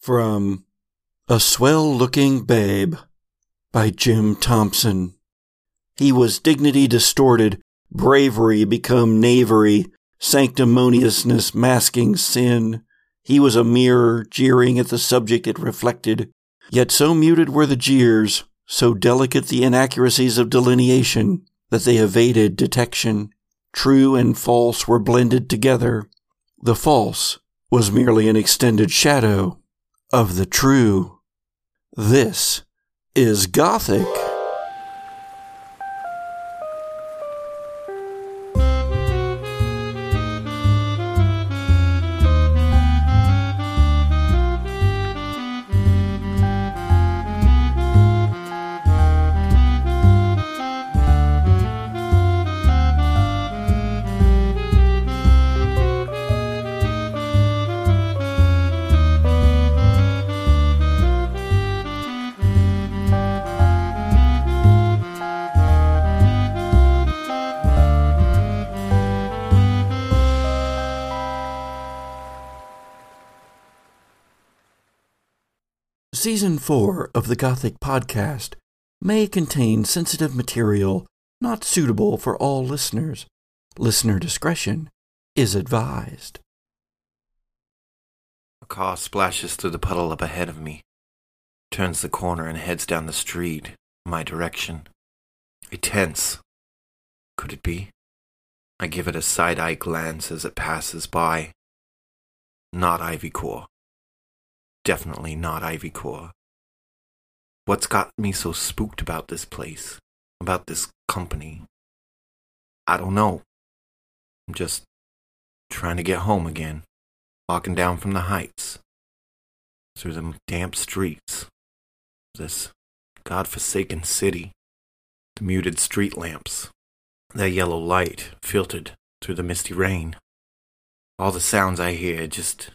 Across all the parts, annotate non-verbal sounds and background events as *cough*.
from A Swell Looking Babe by Jim Thompson. He was dignity distorted, bravery become knavery, sanctimoniousness masking sin. He was a mirror, jeering at the subject it reflected. Yet so muted were the jeers, so delicate the inaccuracies of delineation, that they evaded detection. True and false were blended together. The false was merely an extended shadow of the true. This is Gothic. 4 of the Gothic Podcast may contain sensitive material not suitable for all listeners. Listener discretion is advised. A car splashes through the puddle up ahead of me, turns the corner, and heads down the street my direction. I tense. Could it be? I give it a side eye glance as it passes by. Not Ivycore definitely not Ivycore. What's got me so spooked about this place, about this company? I don't know. I'm just trying to get home again, walking down from the heights, through the damp streets, this god-forsaken city, the muted street lamps, that yellow light filtered through the misty rain. All the sounds I hear just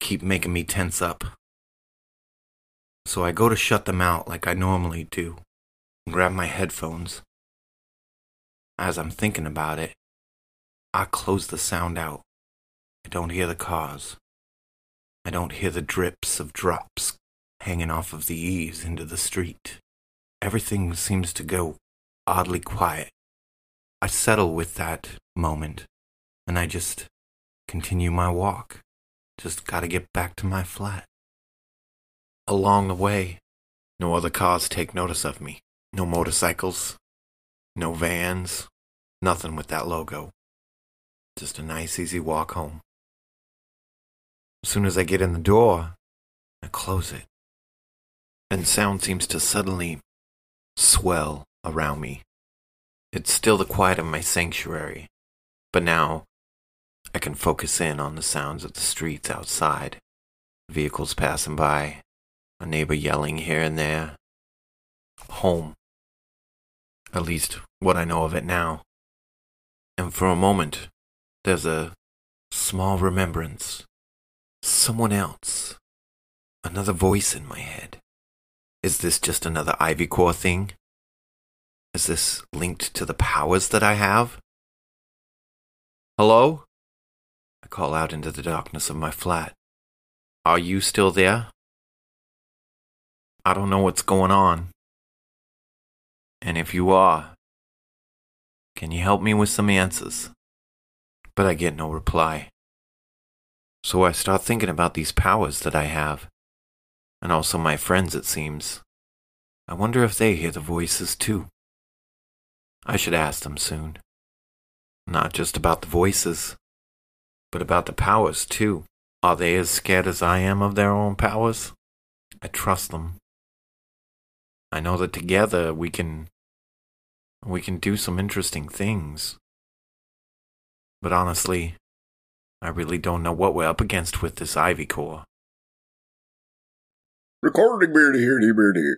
keep making me tense up. So I go to shut them out like I normally do and grab my headphones. As I'm thinking about it, I close the sound out. I don't hear the cars. I don't hear the drips of drops hanging off of the eaves into the street. Everything seems to go oddly quiet. I settle with that moment and I just continue my walk. Just gotta get back to my flat. Along the way, no other cars take notice of me. No motorcycles, no vans, nothing with that logo. Just a nice, easy walk home. As soon as I get in the door, I close it. And sound seems to suddenly swell around me. It's still the quiet of my sanctuary, but now I can focus in on the sounds of the streets outside, vehicles passing by, a neighbor yelling here and there. Home. At least what I know of it now. And for a moment, there's a small remembrance. Someone else. Another voice in my head. Is this just another Ivycore thing? Is this linked to the powers that I have? Hello? I call out into the darkness of my flat. Are you still there? I don't know what's going on. And if you are, can you help me with some answers? But I get no reply. So I start thinking about these powers that I have, and also my friends, it seems. I wonder if they hear the voices too. I should ask them soon. Not just about the voices, but about the powers, too. Are they as scared as I am of their own powers? I trust them. I know that together we can we can do some interesting things. But honestly, I really don't know what we're up against with this Ivycore. Recording beardy here, beardy.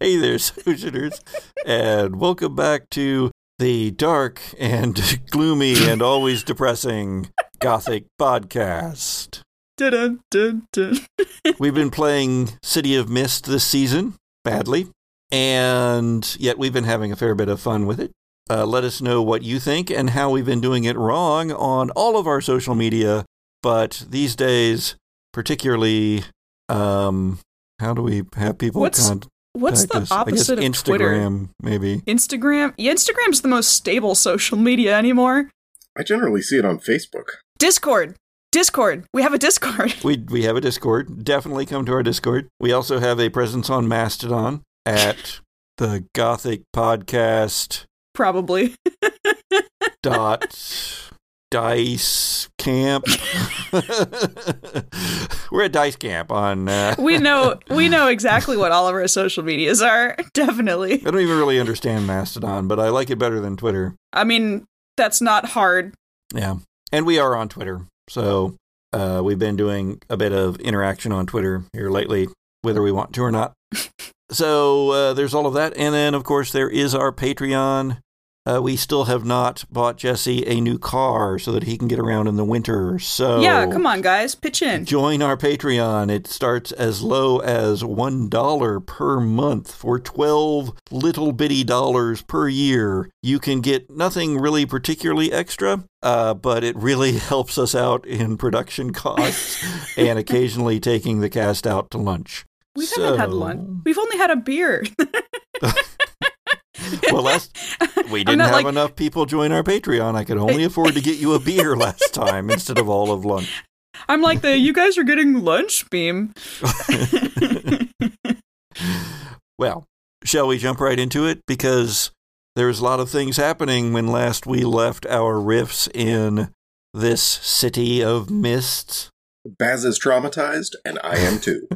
hey there, Sojourners, and welcome back to the dark and *laughs* gloomy and always depressing Gothic podcast. Dun, dun, dun. *laughs* We've been playing City of Mist this season badly, and yet we've been having a fair bit of fun with it. Uh, let us know what you think and how we've been doing it wrong on all of our social media. But these days, particularly um how do we have people What's contact What's the us? I opposite guess of Twitter? Instagram, maybe. Instagram? Yeah, Instagram's the most stable *laughs* social media anymore. I generally see it on Facebook. Discord. Discord. We have a Discord. We we have a Discord. Definitely come to our Discord. We also have a presence on Mastodon at the Gothic Podcast Probably. *laughs* dot dice camp. *laughs* We're at Dice Camp on. Uh, We know *laughs* we know exactly what all of our social medias are. Definitely. I don't even really understand Mastodon, but I like it better than Twitter. I mean, that's not hard. Yeah, and we are on Twitter, so uh, we've been doing a bit of interaction on Twitter here lately, whether we want to or not. *laughs* so uh, there's all of that, and then of course there is our Patreon. Uh, we still have not bought Jesse a new car so that he can get around in the winter. So Yeah, come on, guys, pitch in. Join our Patreon. It starts as low as $1 per month for 12 little bitty dollars per year. You can get nothing really particularly extra, uh, but it really *laughs* helps us out in production costs *laughs* and occasionally taking the cast out to lunch. We haven't had lunch. We've only had a beer. *laughs* *laughs* Well, last we didn't not have like- enough people join our Patreon. I could only afford to get you a beer *laughs* last time instead of all of lunch. I'm like the you guys are getting lunch beam. *laughs* Well, shall we jump right into it? Because there's a lot of things happening when last we left our rifts in this city of mists. Baz is traumatized, and I am too.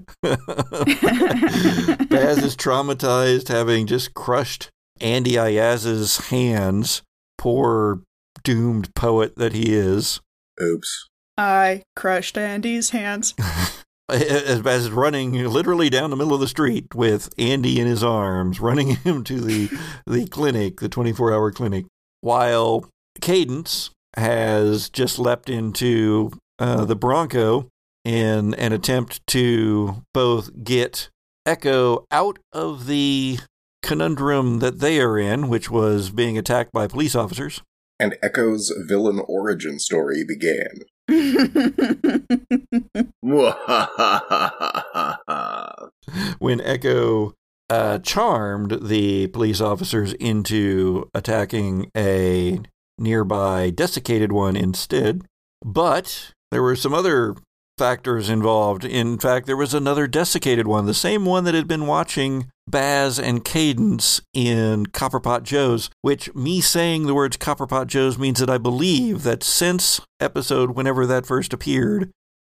Baz is traumatized having just crushed Andy Ayaz's hands. Poor doomed poet that he is. Oops. I crushed Andy's hands. *laughs* As Baz is running literally down the middle of the street with Andy in his arms, running him to the, the clinic, the 24 hour clinic, while Cadence has just leapt into uh, the Bronco in an attempt to both get Echo out of the conundrum that they are in, which was being attacked by police officers, And Echo's villain origin story began. *laughs* when Echo uh, charmed the police officers into attacking a nearby desiccated one instead. But there were some other factors involved. In fact, there was another desiccated one, the same one that had been watching Baz and Cadence in Copperpot Joe's, which me saying the words Copperpot Joe's means that I believe that since episode whenever that first appeared,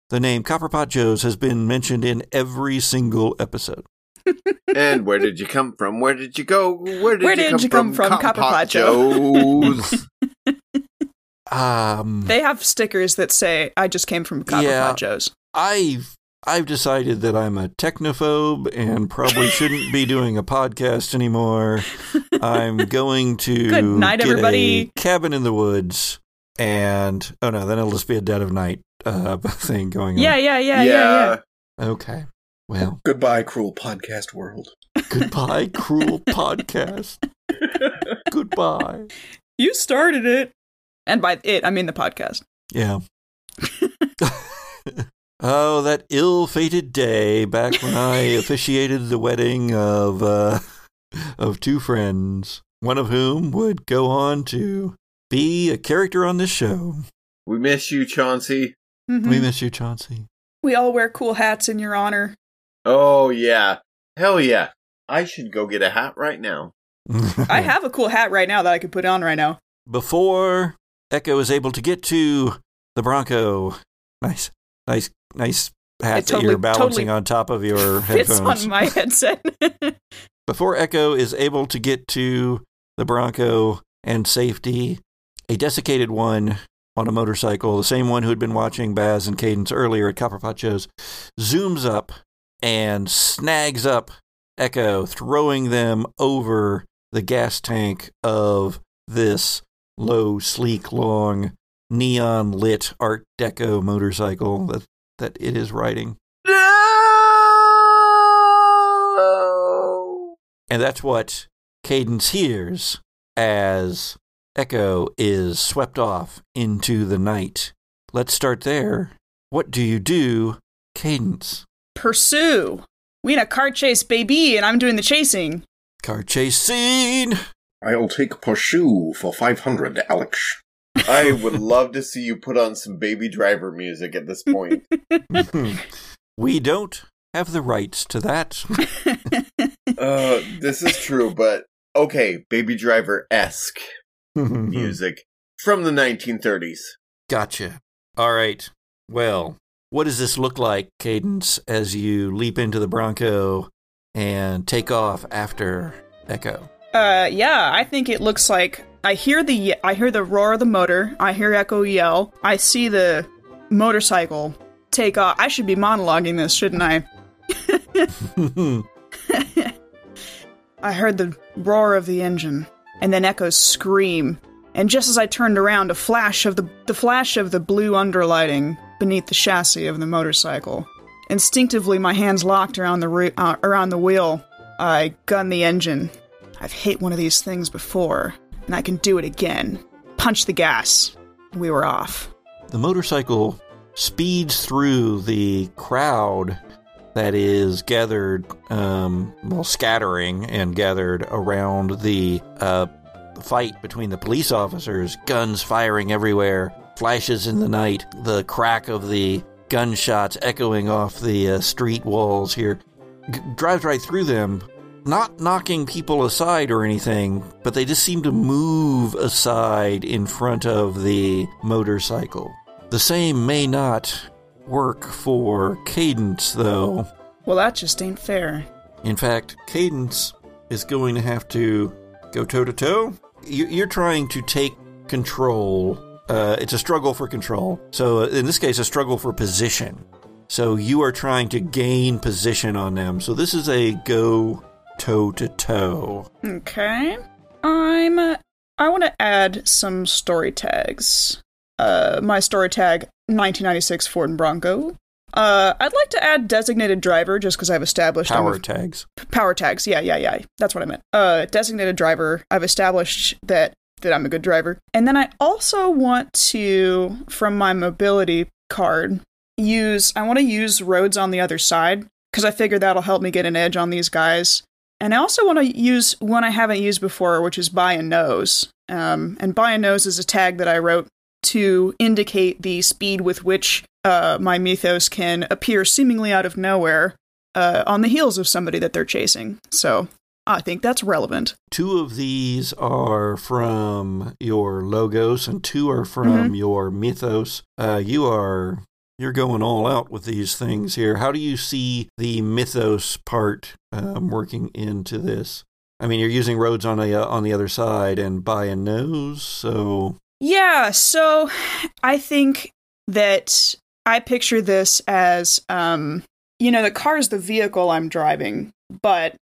the name Copperpot Joe's has been mentioned in every single episode. *laughs* and where did you come from? Where did you go? Where did, Where you, did come you come from? from, Copperpot Joe? Joe's. *laughs* Um, they have stickers that say "I just came from Copperpot Yeah. Joe's." I've I've decided that I'm a technophobe and probably *laughs* shouldn't be doing a podcast anymore. I'm *laughs* going to Good night, get everybody. a cabin in the woods, and oh no, then it'll just be a dead of night uh, *laughs* thing going Yeah, on. yeah, yeah, yeah, yeah. Okay. Well, Goodbye, cruel podcast world. goodbye, cruel podcast. Goodbye. You started it, and by it I mean the podcast. Yeah. *laughs* oh, that ill-fated day back when I *laughs* officiated the wedding of uh, of two friends, one of whom would go on to be a character on this show. we miss you, Chauncey. Mhm. We miss you, Chauncey. We all wear cool hats in your honor. Oh yeah, hell yeah! I should go get a hat right now. *laughs* I have a cool hat right now that I could put on right now. Before Echo is able to get to the Bronco, nice, nice, nice hat that you're balancing totally on top of your *laughs* headphones. on my headset. *laughs* *laughs* Before Echo is able to get to the Bronco and safety, a desiccated one on a motorcycle, the same one who had been watching Baz and Cadence earlier at Copperpot Joe's, zooms up and snags up Echo, throwing them over the gas tank of this low, sleek, long, neon lit Art Deco motorcycle that, that it is riding. No! And that's what Cadence hears as Echo is swept off into the night. Let's start there. What do you do, Cadence. Pursue. We in a car chase, baby, and I'm doing the chasing. Car chase scene. I'll take Pursue for 500, Alex. I would love to see you put on some Baby Driver music at this point. *laughs* *laughs* we don't have the rights to that. *laughs* uh, this is true, but okay, Baby Driver esque music from the 1930s. Gotcha. All right. Well, what does this look like, Cadence, as you leap into the Bronco and take off after Echo? Uh, yeah, I think it looks like I hear the I hear the roar of the motor. I hear Echo yell. I see the motorcycle take off. I should be monologuing this, shouldn't I? *laughs* I heard the roar of the engine, and then Echo's scream. And just as I turned around, a flash of the the flash of the blue underlighting beneath the chassis of the motorcycle. Instinctively, my hands locked around the uh, around the wheel. I gun the engine. I've hit one of these things before, and I can do it again. Punch the gas. We were off. The motorcycle speeds through the crowd that is gathered, um, well, scattering and gathered around the uh, fight between the police officers, guns firing everywhere, flashes in the night, the crack of the gunshots echoing off the uh, street walls here. G- drives right through them, not knocking people aside or anything, but they just seem to move aside in front of the motorcycle. The same may not work for Cadence, though. Well, that just ain't fair. In fact, Cadence is going to have to go toe to toe. You're trying to take control. Uh, it's a struggle for control. So, in this case, a struggle for position. So, you are trying to gain position on them. So, this is a go toe to toe. Okay. I'm. Uh, I want to add some story tags. Uh, my story tag 1996 Ford and Bronco. Uh, I'd like to add designated driver just because I've established power tags. power tags. Yeah, yeah, yeah. That's what I meant. Uh, designated driver. I've established that that I'm a good driver, and then I also want to, from my mobility card, use. I want to use roads on the other side because I figure that'll help me get an edge on these guys. And I also want to use one I haven't used before, which is by a nose. Um, and by a nose is a tag that I wrote to indicate the speed with which uh, my mythos can appear seemingly out of nowhere uh, on the heels of somebody that they're chasing. So I think that's relevant. Two of these are from your logos, and two are from Mhm. your mythos. Uh, you are you're going all out with these things here. How do you see the mythos part um, working into this? I mean, you're using roads on a uh, on the other side and by a nose, so Yeah, so I think that I picture this as um you know, the car is the vehicle I'm driving, but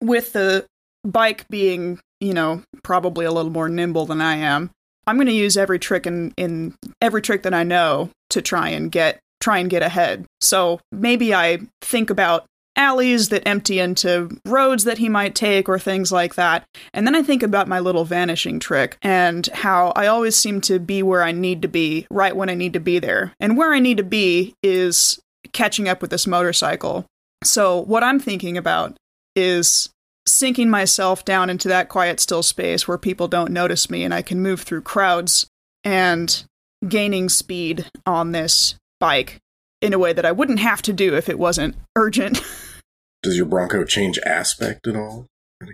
with the bike being, you know, probably a little more nimble than I am, I'm going to use every trick in in every trick that I know to try and get try and get ahead. So maybe I think about alleys that empty into roads that he might take or things like that. And then I think about my little vanishing trick and how I always seem to be where I need to be right when I need to be there. And where I need to be is catching up with this motorcycle. So what I'm thinking about is sinking myself down into that quiet still space where people don't notice me and I can move through crowds and gaining speed on this bike in a way that I wouldn't have to do if it wasn't urgent. *laughs* Does your Bronco change aspect at all?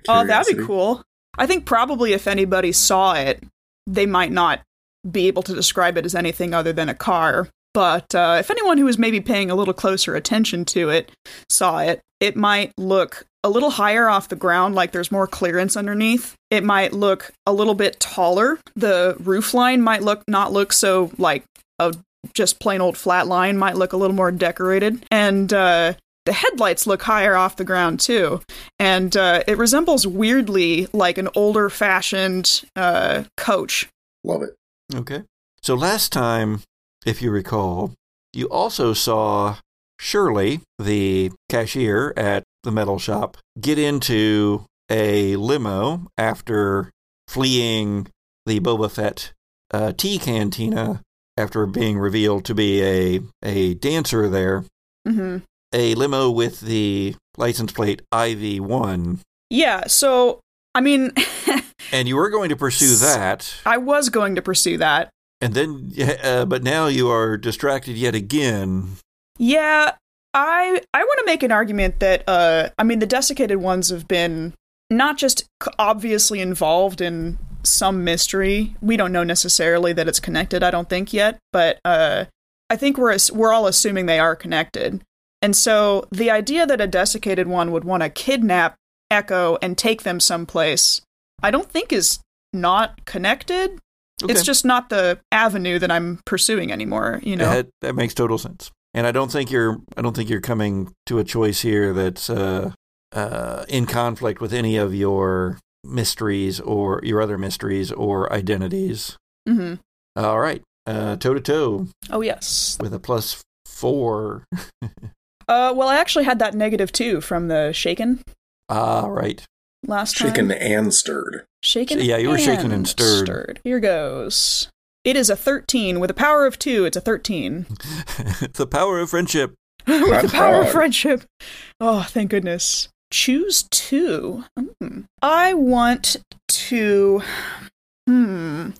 Oh, that'd be cool. I think probably if anybody saw it, they might not be able to describe it as anything other than a car. But uh, if anyone who was maybe paying a little closer attention to it saw it, it might look a little higher off the ground, like there's more clearance underneath. It might look a little bit taller. The roof line might look not look so like a just plain old flat line. Might look a little more decorated, and uh, the headlights look higher off the ground too and uh, it resembles weirdly like an older fashioned uh, coach. Love it. okay. So last time, if you recall, you also saw Shirley, the cashier at the metal shop, get into a limo after fleeing the Boba Fett uh, tea cantina after being revealed to be a a dancer there. hmm a limo with the license plate IV1, Yeah. So I mean, *laughs* and you were going to pursue that, I was going to pursue that. and then, *laughs* uh, but now you are distracted yet again. Yeah, I I want to make an argument that uh I mean the desiccated ones have been not just obviously involved in some mystery. We don't know necessarily that it's connected, I don't think yet, but uh I think we're we're all assuming they are connected. And so the idea that a desiccated one would want to kidnap Echo and take them someplace, I don't think is not connected. Okay. It's just not the avenue that I'm pursuing anymore, you know. That, that makes total sense. And I don't think you're I don't think you're coming to a choice here that's uh, uh, in conflict with any of your mysteries or your other mysteries or identities. Mhm. All right, toe to toe Oh yes. with a plus four. *laughs* Uh, well, I actually had that negative two from the shaken Ah, right. last time. Shaken and stirred. shaken. Yeah, you were shaken and stirred. Stirred. Here goes. It is a thirteen with a power of two. It's a thirteen *laughs* the power of friendship. *laughs* with the power of friendship. Oh, thank goodness. Choose two. Hmm. I want to. Hmm.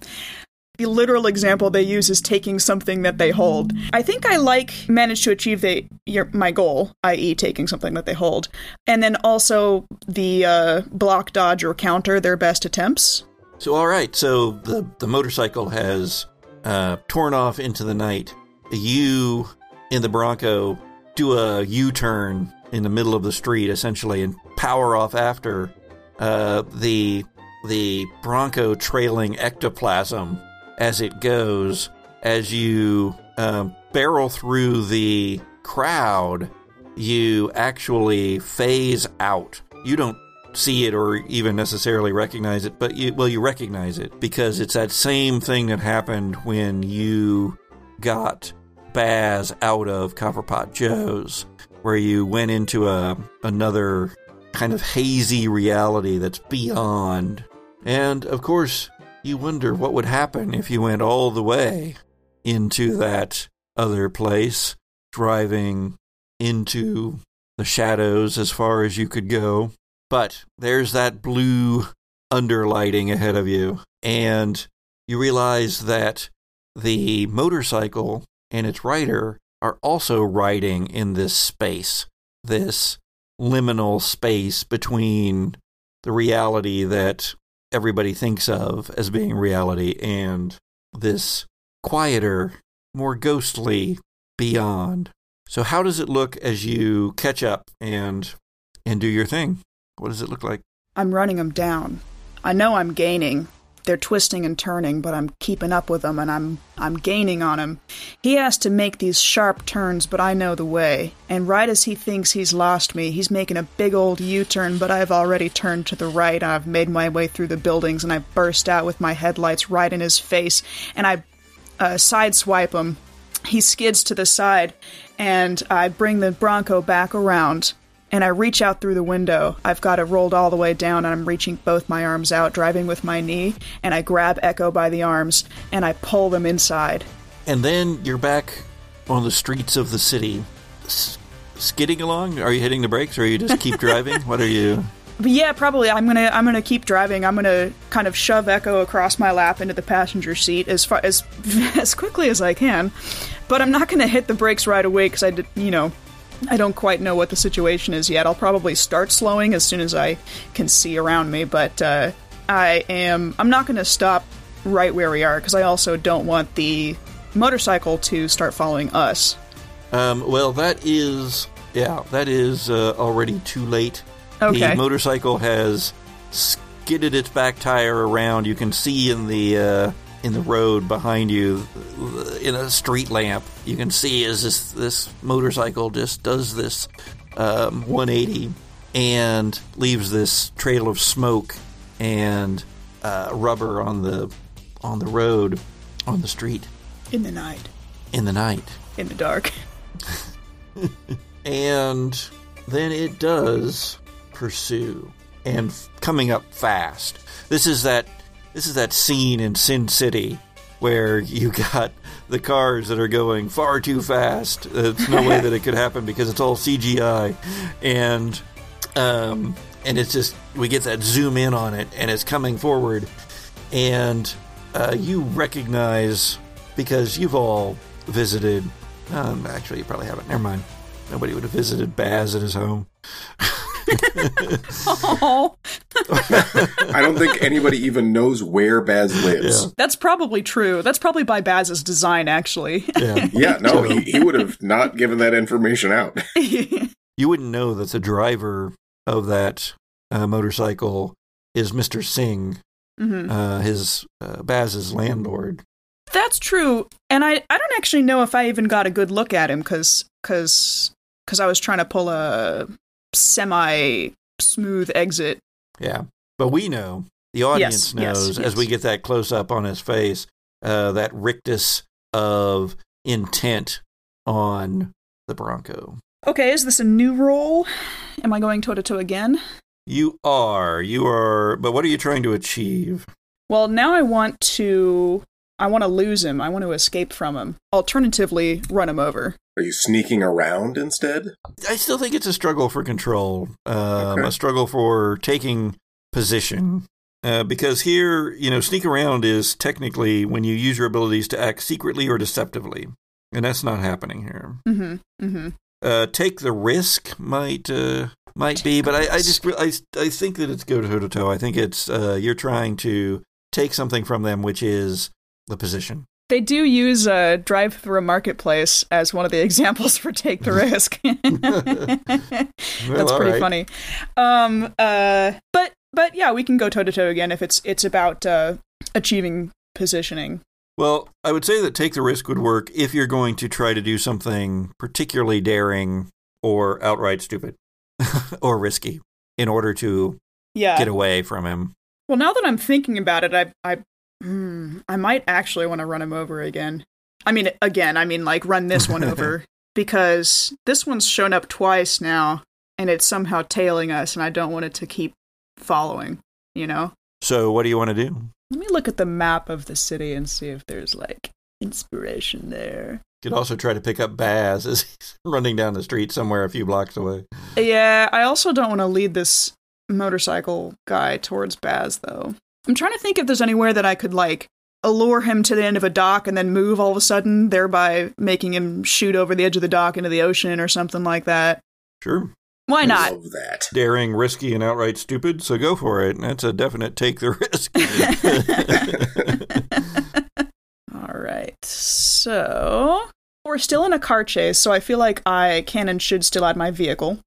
The literal example they use is taking something that they hold. I think I like manage to achieve the your, my goal, i.e., taking something that they hold, and then also the uh, block, dodge, or counter their best attempts. So, all right. So the the motorcycle has uh, torn off into the night. You in the Bronco do a U turn in the middle of the street, essentially, and power off after uh, the the Bronco trailing ectoplasm as it goes. As you um, barrel through the crowd, you actually phase out. You don't see it or even necessarily recognize it, but you well you recognize it because it's that same thing that happened when you got Baz out of Copperpot Joe's, where you went into a another kind of hazy reality that's beyond. And of course, you wonder what would happen if you went all the way into that other place, driving into the shadows as far as you could go. But there's that blue underlighting ahead of you, and you realize that the motorcycle and its rider are also writing in this space, this liminal space between the reality that everybody thinks of as being reality and this quieter, more ghostly beyond. So how does it look as you catch up and and do your thing? What does it look like? I'm running them down. I know I'm gaining. They're twisting and turning, but I'm keeping up with them and I'm I'm gaining on him. He has to make these sharp turns, but I know the way. And right as he thinks he's lost me, he's making a big old U-turn, but I've already turned to the right. I've made my way through the buildings and I burst out with my headlights right in his face and I uh, sideswipe him. He skids to the side and I bring the Bronco back around and I reach out through the window. I've got it rolled all the way down, and I'm reaching both my arms out, driving with my knee, and I grab Echo by the arms and I pull them inside. And then you're back on the streets of the city, s- skidding along. Are you hitting the brakes, or are you just keep *laughs* driving? What are you? But yeah, probably I'm gonna I'm gonna keep driving. I'm gonna kind of shove Echo across my lap into the passenger seat as far as *laughs* as quickly as I can, but I'm not gonna hit the brakes right away because I did you know I don't quite know what the situation is yet. I'll probably start slowing as soon as I can see around me, but uh, I am I'm not gonna stop right where we are because I also don't want the motorcycle to start following us. Um, well, that is yeah, that is uh, already too late. Okay. The motorcycle has skidded its back tire around. You can see in the uh, in the road behind you, in a street lamp, you can see as this this motorcycle just does this um, 180 and leaves this trail of smoke and uh, rubber on the on the road on the street In the night, in the night. in the dark. *laughs* and then it does pursue and f- coming up fast. This is that this is that scene in Sin City where you got the cars that are going far too fast. There's no way that it could happen because it's all CGI, and um, and it's just we get that zoom in on it, and it's coming forward, and uh, you recognize because you've all visited. Um, actually, you probably haven't. Never mind. Nobody would have visited Baz at his home. *laughs* Oh, I don't think anybody even knows where Baz lives. Yeah. that's probably true. That's probably by Baz's design, actually. Yeah. *laughs* Yeah, no, he, he would have not *laughs* given that information out. you wouldn't know that the driver of that uh, motorcycle is Mr. Singh, hmm uh, his uh, Baz's landlord. That's true, and I I don't actually know if I even got a good look at him because because because I was trying to pull a semi smooth exit. Yeah, but we know the audience Yes, yes, knows as we get that close up on his face uh, that rictus of intent on the Bronco. Okay, is this a new roll? Am I going toe to toe again? You are, you are, but what are you trying to achieve? Well, now I want to I want to lose him. I want to escape from him. Alternatively, run him over. Are you sneaking around instead? I still think it's a struggle for control, um, Okay. a struggle for taking position. Uh, because here, you know, sneak around is technically when you use your abilities to act secretly or deceptively, and that's not happening here. Mm-hmm. Mm-hmm. Uh, take the risk might uh, might be, but I, I just I, I think that it's go toe to toe. I think it's uh, you're trying to take something from them, which is the position. They do use uh, drive through a marketplace as one of the *laughs* examples for take the risk. *laughs* That's pretty right. funny. Um, uh, but but yeah, we can go toe to toe again if it's it's about uh, achieving positioning. Well, I would say that take the risk would work if you're going to try to do something particularly daring or outright stupid *laughs* or risky in order to Yeah. get away from him. Well, now that I'm thinking about it, I I hmm, I might actually want to run him over again. I mean, again, I mean like run this one over *laughs* because this one's shown up twice now, and it's somehow tailing us, and I don't want it to keep following. You know. So, what do you want to do? Let me look at the map of the city and see if there's like inspiration there. You could also try to pick up Baz as he's *laughs* running down the street somewhere a few blocks away. Yeah, I also don't want to lead this motorcycle guy towards Baz though. I'm trying to think if there's anywhere that I could like allure him to the end of a dock and then move all of a sudden, thereby making him shoot over the edge of the dock into the ocean or something like that. Sure. Why I not? love that. Daring, risky, and outright stupid, so go for it. That's a definite take the risk. *laughs* All right. So we're still in a car chase, so I feel like I can and should still add my vehicle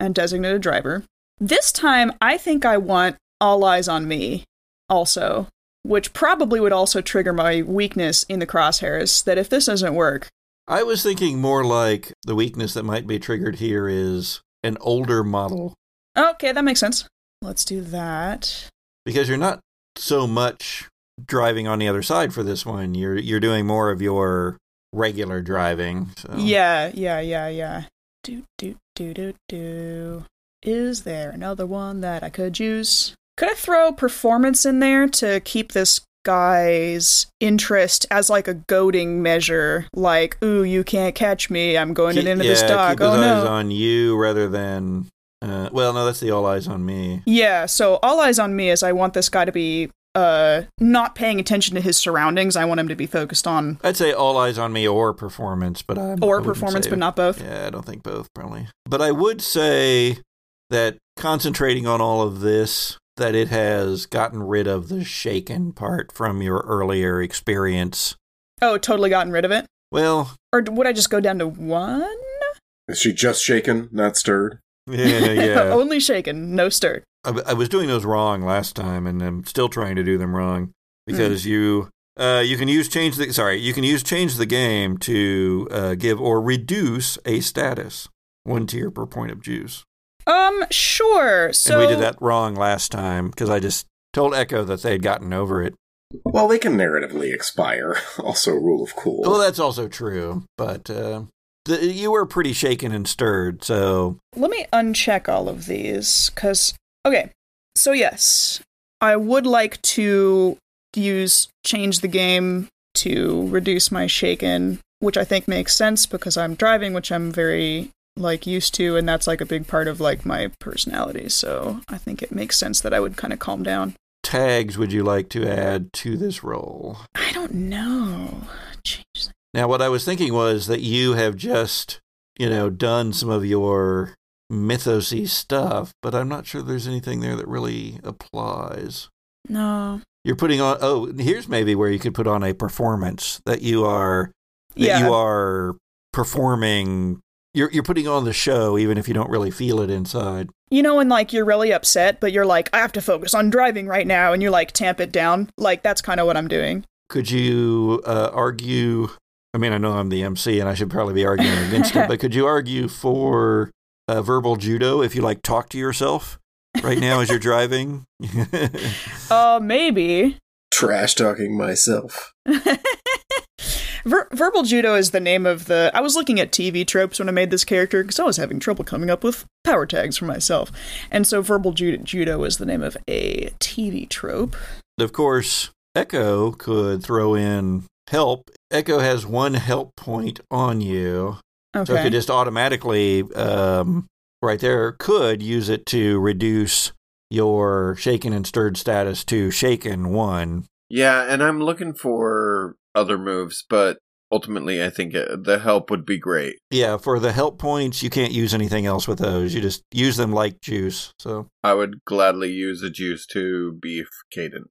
and designate a driver. This time, I think I want all eyes on me also, which probably would also trigger my weakness in the crosshairs. That if this doesn't work, I was thinking more like the weakness that might be triggered here is an older model okay, that makes sense. Let's do that. because you're not so much driving on the other side for this one. You're you're doing more of your regular driving. So. Yeah, yeah, yeah, yeah. Do, do, do, do, do. Is there another one that I could use? Could I throw performance in there to keep this guy's interest as like a goading measure? Like, ooh, you can't catch me. I'm going to Keep- the end yeah, this dock. keep his Oh eyes on you rather than. Uh, well, no, that's the all eyes on me. Yeah, so all eyes on me is I want this guy to be uh not paying attention to his surroundings. I want him to be focused on I'd say all eyes on me or performance, but I'm or performance, but not both. Yeah, I don't think both probably. But I would say that concentrating on all of this, that it has gotten rid of the shaken part from your earlier experience. Oh, totally gotten rid of it. Well, Or would I just go down to one? Is she just shaken, not stirred? yeah, *laughs* yeah. Only shaken, no stirred. I, I was doing those wrong last time, and I'm still trying to do them wrong because Hmm. you. Uh, you can use change the sorry. You can use change the game to uh, give or reduce a status one tier per point of juice. Um, sure. So and we did that wrong last time because I just told Echo that they'd gotten over it. Well, they can narratively expire. *laughs* Also, rule of cool. Well, that's also true, but uh, the, you were pretty shaken and stirred, so let me uncheck all of these because okay. So yes, I would like to use change the game to reduce my shaken, which I think makes sense because I'm driving, which I'm very like used to, and that's like a big part of like my personality. So I think it makes sense that I would kind of calm down. Tags would you like to add to this roll? I don't know. Change. Now, what I was thinking was that you have just, you know, done some of your mythosy stuff, but I'm not sure there's anything there that really applies. No. You're putting on. Oh, here's maybe where you could put on a performance that you are that Yeah. you are performing. You're you're putting on the show, even if you don't really feel it inside. You know when like you're really upset, but you're like, I have to focus on driving right now, and you like tamp it down. Like that's kind of what I'm doing. Could you uh, argue? I mean, I know I'm the MC, and I should probably be arguing against it, *laughs* but could you argue for uh, verbal judo if you like talk to yourself right now as you're driving? *laughs* Uh, maybe. Trash talking myself. *laughs* Ver- verbal judo is the name of the. I was looking at TV tropes when I made this character because I was having trouble coming up with power tags for myself, and so verbal judo, judo is the name of a TV trope. of course, Echo could throw in help. Echo has one help point on you, so it could just automatically, um, right there, could use it to reduce your shaken and stirred status to shaken one. Yeah, and I'm looking for other moves, but ultimately, I think uh, the help would be great. Yeah, for the help points, you can't use anything else with those. You just use them like juice. So I would gladly use a juice to beef Caden.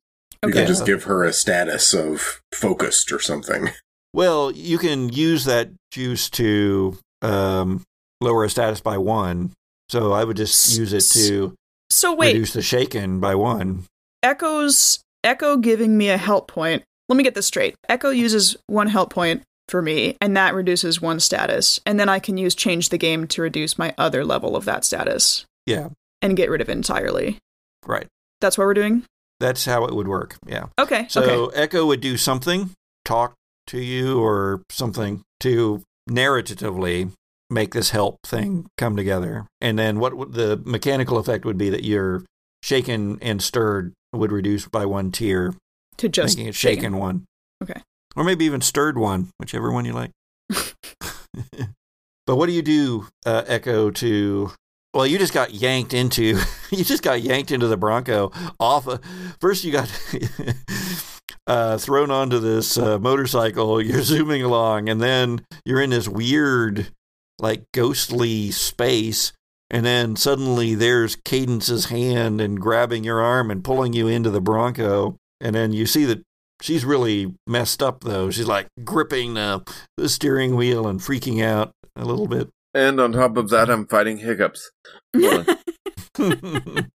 You Okay. can just give her a status of focused or something. *laughs* Well, you can use that juice to um, lower a status by one. So I would just use it to So wait, reduce the shaken by one. Echo's Echo giving me a help point. Let me get this straight. Echo uses one help point for me, and that reduces one status, and then I can use change the game to reduce my other level of that status Yeah, and get rid of it entirely. right. That's what we're doing. That's how it would work. Yeah. Okay. So okay. Echo would do something, talk to you or something to narratively make this help thing come together. And then what would the mechanical effect would be that your shaken and stirred would reduce by one tier, To just making it shaken one. Okay. Or maybe even stirred one, whichever one you like. *laughs* but what do you do, uh, Echo, to. Well, you just got yanked into. *laughs* you just got yanked into the Bronco off. A, first, you got *laughs* uh, thrown onto this uh, motorcycle. You're zooming along, and then you're in this weird, like ghostly space. And then suddenly there's Cadence's hand and grabbing your arm and pulling you into the Bronco. And then you see that she's really messed up, though. She's like gripping the, the steering wheel and freaking out a little bit. And on top of that, I'm fighting hiccups. *laughs* Hold on. *laughs*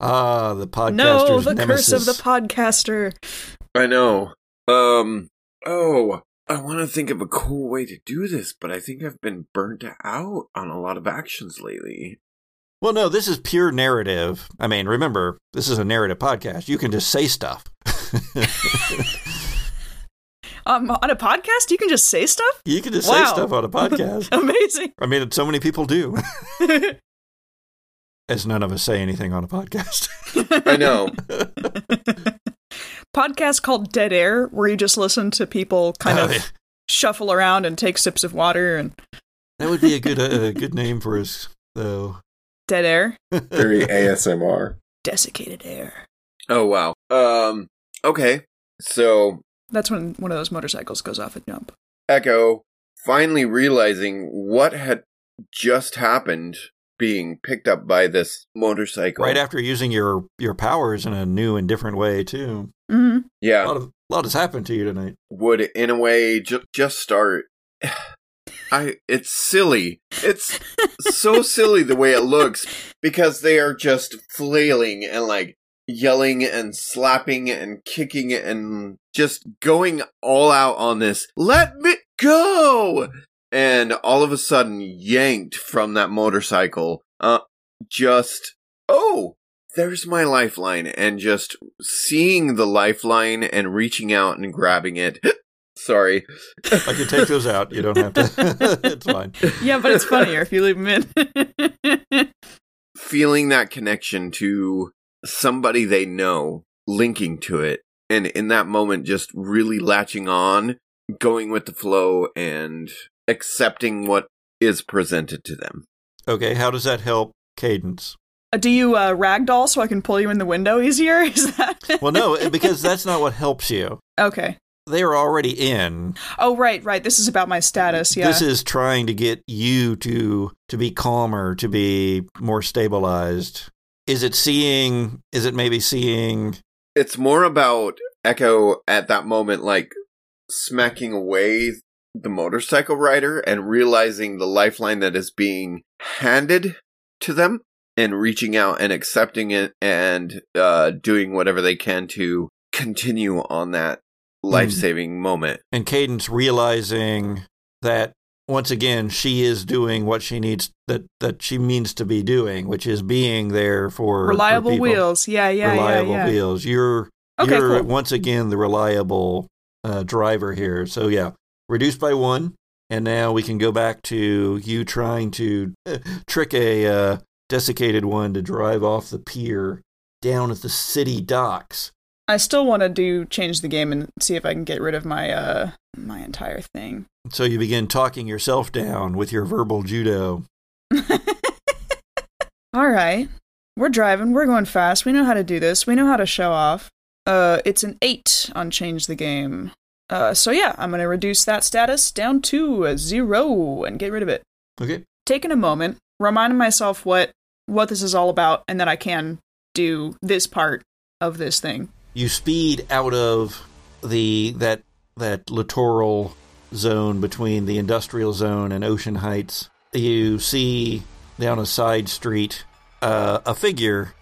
ah, the podcaster's no, the nemesis. curse of the podcaster. I know. Um. Oh, I want to think of a cool way to do this, but I think I've been burnt out on a lot of actions lately. Well, no, this is pure narrative. I mean, remember, this is a narrative podcast. You can just say stuff. *laughs* Um, on a podcast, you can just say stuff. you can just Wow. say stuff on a podcast. *laughs* Amazing. I mean, so many people do. *laughs* As none of us say anything on a podcast. I know. Podcast called Dead Air, where you just listen to people kind Oh, of yeah. shuffle around and take sips of water and That would be a good uh, good name for us, though. Dead air, Very *laughs* ASMR. desiccated air. Oh wow. Um. Okay. So That's when one of those motorcycles goes off a jump. Echo finally realizing what had just happened, being picked up by this motorcycle. right after using your your powers in a new and different way too. hmm A Yeah. lot of a lot has happened to you tonight. would in a way ju- just start *sighs* *sighs* i it's silly. It's so *laughs* silly the way it looks because they are just flailing and like yelling and slapping and kicking and just going all out on this let me go! And all of a sudden yanked from that motorcycle uh just oh there's my lifeline and just seeing the lifeline and reaching out and grabbing it sorry I can take those out. You don't have to. *laughs* it's fine. Yeah, but it's funnier if you leave them in. feeling that connection to somebody they know linking to it and in that moment, just really latching on, going with the flow, and accepting what is presented to them. Okay, how does that help Cadence? Uh, do you uh, ragdoll so I can pull you in the window easier? *laughs* Is that Well, no, because that's not what helps you. okay? They are already in. Oh, right, right. This is about my status. Yeah. This is trying to get you to to be calmer, to be more stabilized. Is it seeing? Is it maybe seeing? It's more about Echo at that moment, like smacking away the motorcycle rider and realizing the lifeline that is being handed to them and reaching out and accepting it and uh, doing whatever they can to continue on that life saving moment. And Cadence realizing that once again she is doing what she needs that that she means to be doing, which is being there for for reliable people. wheels. Yeah, yeah, reliable yeah, yeah. wheels. You're Okay, you're cool. once again the reliable uh, driver here. So yeah, reduced by one, and now we can go back to you trying to uh, trick a uh, desiccated one to drive off the pier down at the city docks. I still want to do change the game and see if I can get rid of my uh my entire thing. So you begin talking yourself down with your verbal judo. *laughs* All right. We're driving. We're going fast. We know how to do this. We know how to show off. Uh, it's an eight on change the game. Uh, so yeah, I'm gonna reduce that status down to a zero and get rid of it. Okay. Taking a moment, reminding myself what what this is all about, and that I can do this part of this thing. You speed out of the that that littoral zone between the industrial zone and Ocean Heights. You see down a side street uh, a figure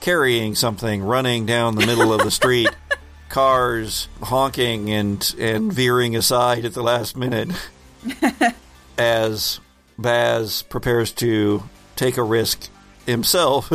carrying something running down the middle of the street. *laughs* Cars honking and and veering aside at the last minute *laughs* as Baz prepares to take a risk himself.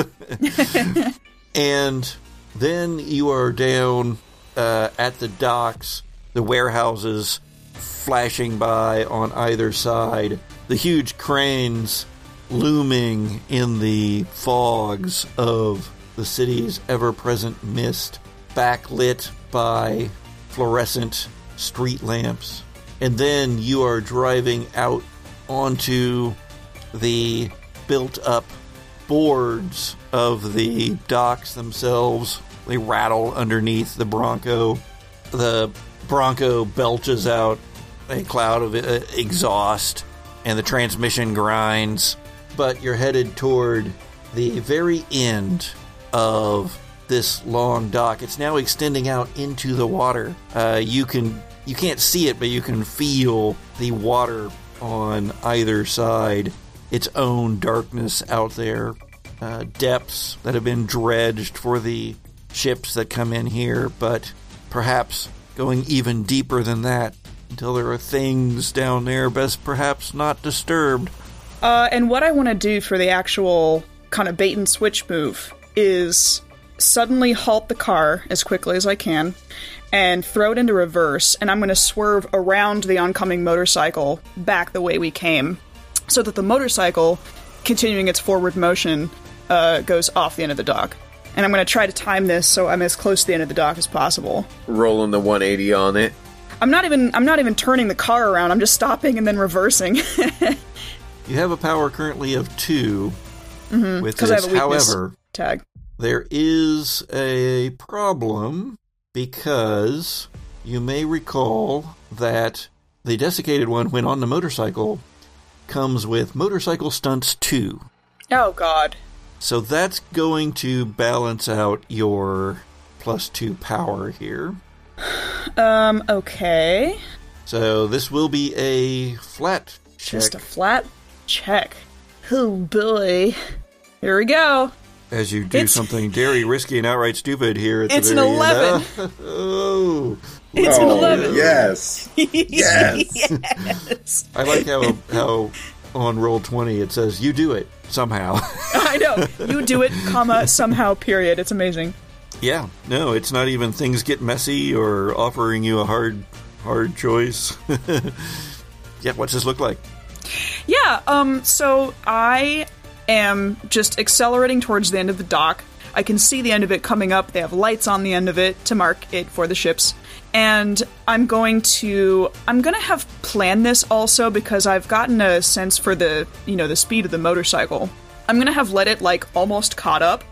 *laughs* and then you are down uh, at the docks, the warehouses flashing by on either side, the huge cranes looming in the fogs of the city's ever present mist, backlit by fluorescent street lamps. And then you are driving out onto the built up boards of the docks themselves. They rattle underneath the Bronco. The Bronco belches out a cloud of uh, exhaust, and the transmission grinds. But you're headed toward the very end of this long dock. It's now extending out into the water. Uh, you can you can't see it, but you can feel the water on either side. Its own darkness out there, uh, depths that have been dredged for the ships that come in here, but perhaps going even deeper than that until there are things down there best perhaps not disturbed. Uh, and what I want to do for the actual kind of bait and switch move is suddenly halt the car as quickly as I can and throw it into reverse, and I'm going to swerve around the oncoming motorcycle back the way we came so that the motorcycle, continuing its forward motion, uh, goes off the end of the dock. And I'm going to try to time this so I'm as close to the end of the dock as possible. Rolling the 180 on it. I'm not even I'm not even turning the car around. I'm just stopping and then reversing. *laughs* You have a power currently of 2 with 'cause I this. have a. However, Tag. there is a problem because you may recall that the desiccated one, when on the motorcycle, comes with Motorcycle Stunts 2. Oh God. So that's going to balance out your plus two power here. *sighs* Um. Okay. So this will be a flat check Just a flat check. Oh boy. Here we go. as you do it's- something very risky and outright stupid here. At It's the an very 11. End. *laughs* oh, It's an Oh, 11. Yes. *laughs* Yes. yes. I like how how on roll twenty it says you do it somehow. *laughs* I know. You do it, comma, somehow, period. It's amazing. yeah, no, it's not even things get messy or offering you a hard hard choice. *laughs* yeah, what's this look like? Yeah, um, so I am just accelerating towards the end of the dock. I can see the end of it coming up. They have lights on the end of it to mark it for the ships. And I'm going to I'm going to have planned this also because I've gotten a sense for the, you know, the speed of the motorcycle. I'm going to have let it like almost caught up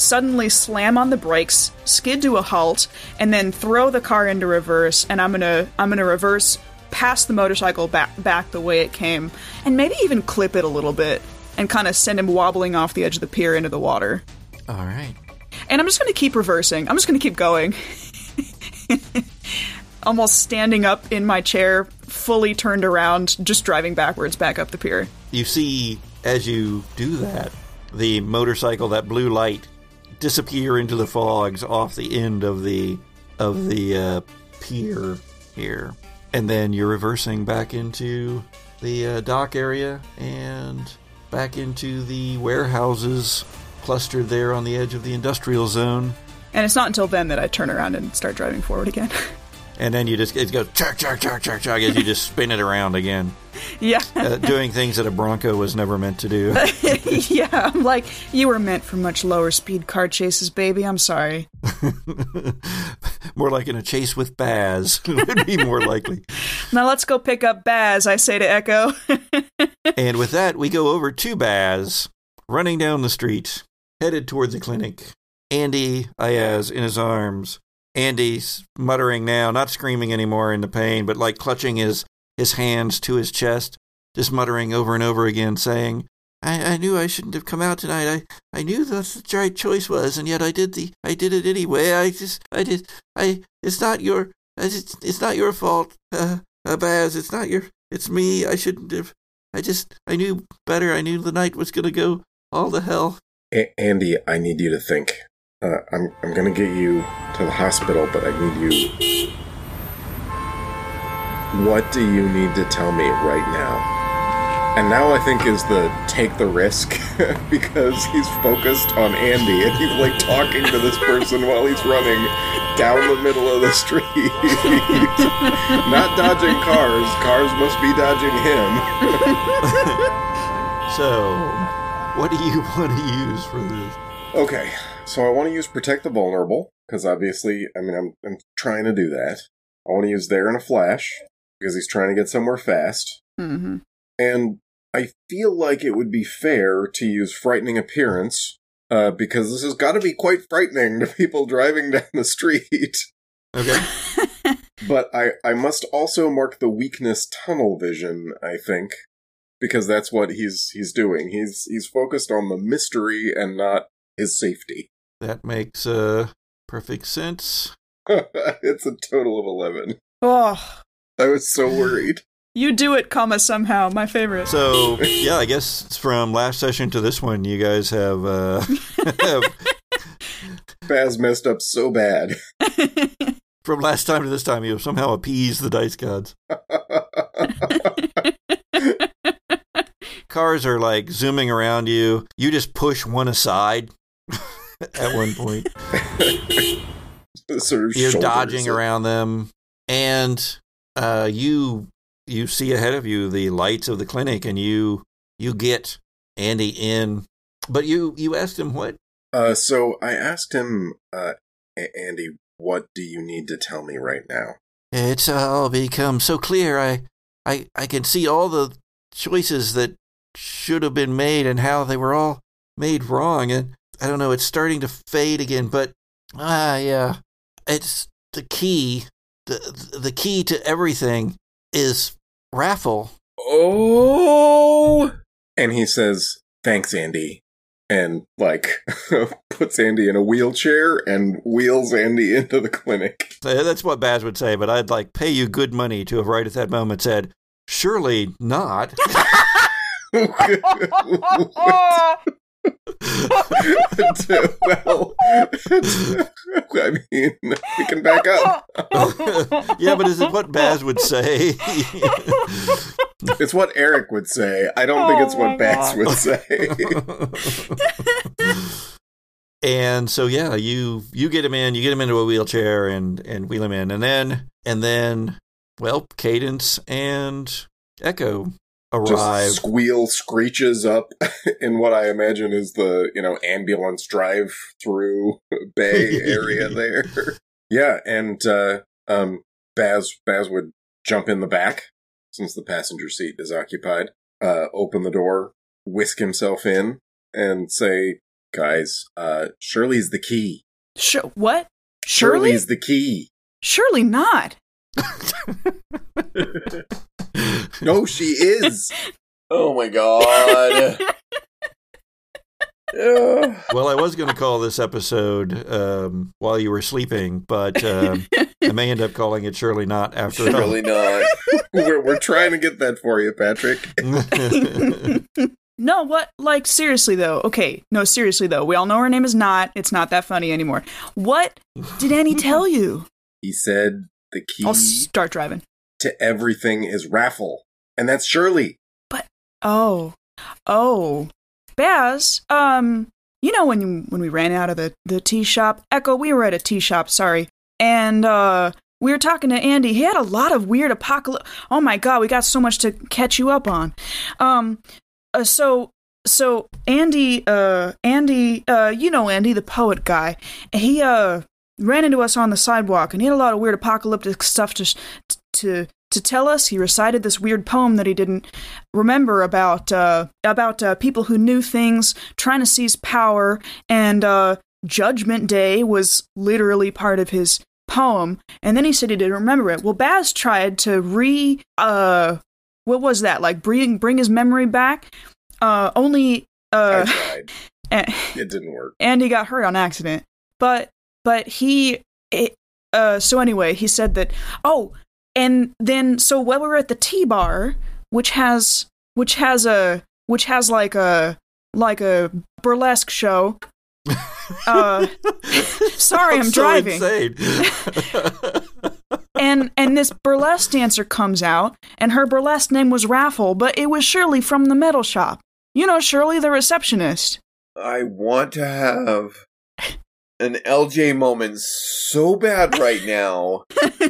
suddenly slam on the brakes, skid to a halt, and then throw the car into reverse. And I'm gonna I'm gonna reverse past the motorcycle back back the way it came, and maybe even clip it a little bit and kind of send him wobbling off the edge of the pier into the water. All right. And I'm just gonna keep reversing. I'm just gonna keep going. *laughs* Almost standing up in my chair, fully turned around, just driving backwards back up the pier. You see, as you do that, the motorcycle, that blue light, disappear into the fogs off the end of the of the uh, pier here, and then you're reversing back into the uh, dock area and back into the warehouses clustered there on the edge of the industrial zone. And it's not until then that I turn around and start driving forward again. *laughs* And then you just it goes chug chug chug chug chug as you just spin it around again, *laughs* yeah. uh, doing things that a Bronco was never meant to do. *laughs* yeah, I'm like, you were meant for much lower speed car chases, baby. I'm sorry. *laughs* more like in a chase with Baz would be more likely. Now let's go pick up Baz, I say to Echo. And with that, we go over to Baz, running down the street, headed toward the clinic. Andy Ayaz in his arms. Andy's muttering now, not screaming anymore in the pain, but like clutching his, his hands to his chest, just muttering over and over again, saying, I, I knew I shouldn't have come out tonight. I, I knew that's the right choice was, and yet I did the I did it anyway. I just I did I it's not your it's, it's not your fault, uh, uh, Baz. It's not your it's me. I shouldn't have. I just I knew better. I knew the night was gonna go all the hell. A- Andy, I need you to think. Uh, I'm I'm gonna get you to the hospital, but I need you. What do you need to tell me right now? And now I think is the take the risk *laughs* because he's focused on Andy and he's like talking to this person while he's running down the middle of the *laughs* street. *laughs* Not dodging cars. Cars must be dodging him. So, what do you want to use for this? Okay, so I want to use protect the vulnerable because obviously, I mean, I'm I'm trying to do that. I want to use there in a flash because he's trying to get somewhere fast, mm-hmm. and I feel like it would be fair to use frightening appearance uh, because this has got to be quite frightening to people driving *laughs* down the street. Okay. *laughs* But I I must also mark the weakness tunnel vision. I think because that's what he's he's doing. He's he's focused on the mystery and not his safety. That makes uh perfect sense. *laughs* it's a total of 11. Oh, I was so worried. you do it, comma, somehow. My favorite. So yeah, I guess from last session to this one, you guys have uh *laughs* have, Baz messed up so bad. *laughs* from last time to this time, you have somehow appeased the dice gods. Cars are like zooming around you. You just push one aside *laughs* at one point. *laughs* sort of You're dodging around them, and uh, you you see ahead of you the lights of the clinic, and you you get Andy in. But you you asked him what? Uh, so I asked him, uh, A- Andy, what do you need to tell me right now? It's all become so clear. I I I can see all the choices that should have been made and how they were all made wrong. And I don't know. It's starting to fade again. But ah, yeah, it's the key. the The key to everything is raffle. Oh! And he says, thanks, Andy. And, like, *laughs* puts Andy in a wheelchair and wheels Andy *laughs* into the clinic. Uh, That's what Baz would say, but I'd like pay you good money to have right at that moment said, "Surely not." *laughs* *laughs* well, I mean, we can back up. *laughs* yeah, but is it what Baz would say? It's what Erik would say. I don't think it's Oh what Baz God. would say. *laughs* and so yeah, you you get him in, you get him into a wheelchair and and wheel him in, and then and then well, Cadence and Echo, arrive. Just squeal screeches up *laughs* in what I imagine is the, you know, ambulance drive through *laughs* bay area *laughs* there. yeah, and uh um Baz Baz would jump in the back since the passenger seat is occupied. Uh open the door, whisk himself in and say, "Guys, uh Shirley's the key. Sh- what? Shirley? Shirley's the key." Surely not. *laughs* No, she is. Oh my god. Ugh. *laughs* well, I was going to call this episode um, while you were sleeping, but um, I may end up calling it Surely Not after all. Surely not. *laughs* we're, we're trying to get that for you, Patrick. No, what? Like, seriously, though. Okay, no, seriously, though. We all know her name is not. It's not that funny anymore. What did Annie tell you? He said the key I'll start driving. To everything is raffle. And that's Shirley. But oh, oh, Baz. Um, you know when you, when we ran out of the the tea shop, Echo. We were at a tea shop. Sorry, and uh, we were talking to Andy. He had a lot of weird apocalypse. Oh my god, we got so much to catch you up on. Um, uh, so so Andy, uh, Andy, uh, you know Andy, the poet guy. He uh ran into us on the sidewalk, and he had a lot of weird apocalyptic stuff to to to tell us. He recited this weird poem that he didn't remember about uh, about uh, people who knew things trying to seize power, and uh, Judgment Day was literally part of his poem. And then he said he didn't remember it. Well, Baz tried to re uh, what was that like bring bring his memory back? Uh, only uh, I tried. *laughs* and- It didn't work. and he got hurt on accident. But but he it, uh so anyway, he said that oh, and then so while we were at the tea bar, which has which has a which has like a like a burlesque show. *laughs* Uh sorry, I'm so driving. insane. *laughs* and and this burlesque dancer comes out and her burlesque name was Raffle, but it was Shirley from the metal shop. You know Shirley the receptionist. I want to have an LJ moment so bad right now, *laughs*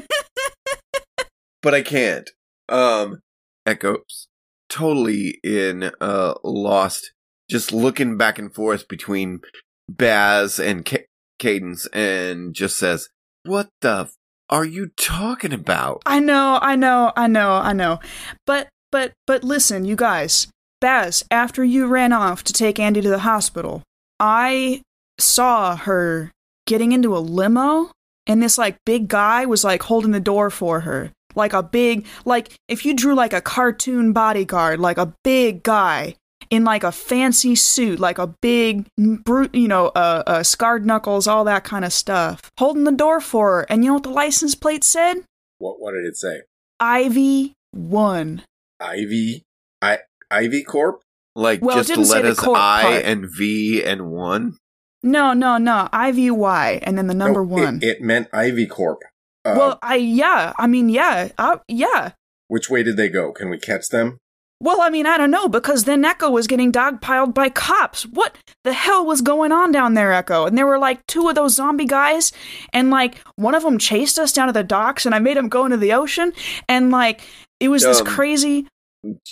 but I can't. Um, Echoes totally in uh lost, just looking back and forth between Baz and Ca- Cadence, and just says, "What the f- are you talking about?" I know, I know, I know, I know. But but but listen, you guys. Baz, after you ran off to take Andy to the hospital, I saw her getting into a limo and this like big guy was like holding the door for her. Like a big like if you drew like a cartoon bodyguard, like a big guy in like a fancy suit, like a big brute, you know, uh, uh scarred knuckles, all that kind of stuff. Holding the door for her. And you know what the license plate said? What what did it say? Ivy one. Ivy I Ivy Corp? Like Well, it just didn't say the letters corp I part. and V and one. No, no, no. I V Y and then the number No, one. It, meant Ivy Corp. Uh, well, I yeah. I mean, yeah. Uh, yeah. which way did they go? Can we catch them? Well, I mean, I don't know because then Echo was getting dogpiled by cops. What the hell was going on down there, Echo? And there were like two of those zombie guys, and like one of them chased us down to the docks, and I made him go into the ocean, and like it was this Um, crazy.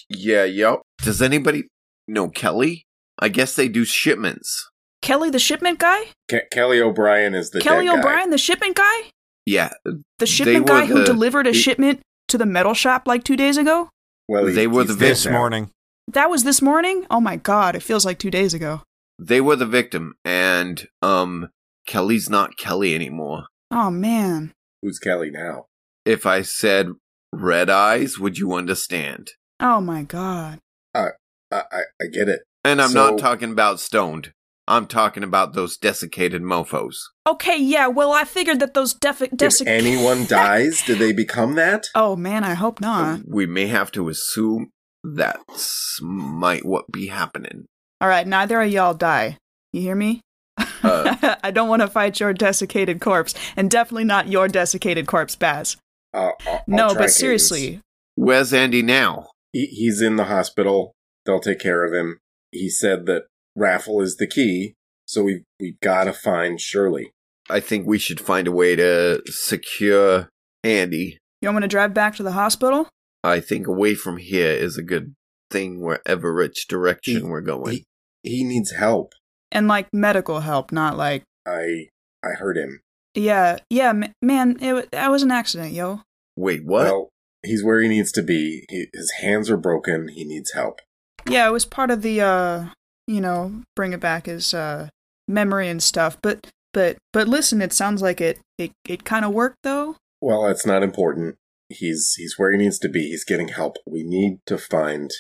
Yeah, yep. Does anybody know Kelly? I guess they do shipments. Kelly, the shipment guy. Ke- Kelly O'Brien is the Kelly dead guy. O'Brien, the shipment guy. Yeah, The shipment were guy who delivered a he- shipment to the metal shop like two days ago. Well, he's- They were he's the dead this now. morning. That was this morning? Oh my god, it feels like two days ago. they were the victim, and um, Kelly's not Kelly anymore. Oh man. Who's Kelly now? If I said red eyes, would you understand? Oh my god. I I, I get it. And I'm So- not talking about stoned. I'm talking about those desiccated mofos. Okay, yeah, well, I figured that those defi- if anyone *laughs* dies, do they become that? Oh man, I hope not. We may have to assume that's might what be happening. All right, neither of y'all die. You hear me? Uh. *laughs* I don't want to fight your desiccated corpse, and definitely not your desiccated corpse, Baz. Uh, I'll- I'll no, but Cadence. seriously, Where's Andy now? he, he's in the hospital. They'll take care of him. He said that raffle is the key, so we we gotta find Shirley. I think we should find a way to secure Andy. you want me to drive back to the hospital? I think away from here is a good thing wherever which direction He- we're going. he- He needs help. and like medical help, not like I I heard him. yeah, yeah, ma- man. It wa- that was an accident, yo. Wait, what? Well, he's where he needs to be. He, his hands are broken. He needs help. Yeah, it was part of the uh, you know, bring it back as uh memory and stuff. But but but listen, it sounds like it it it kind of worked though. Well, that's not important. He's he's where he needs to be. He's getting help. We need to find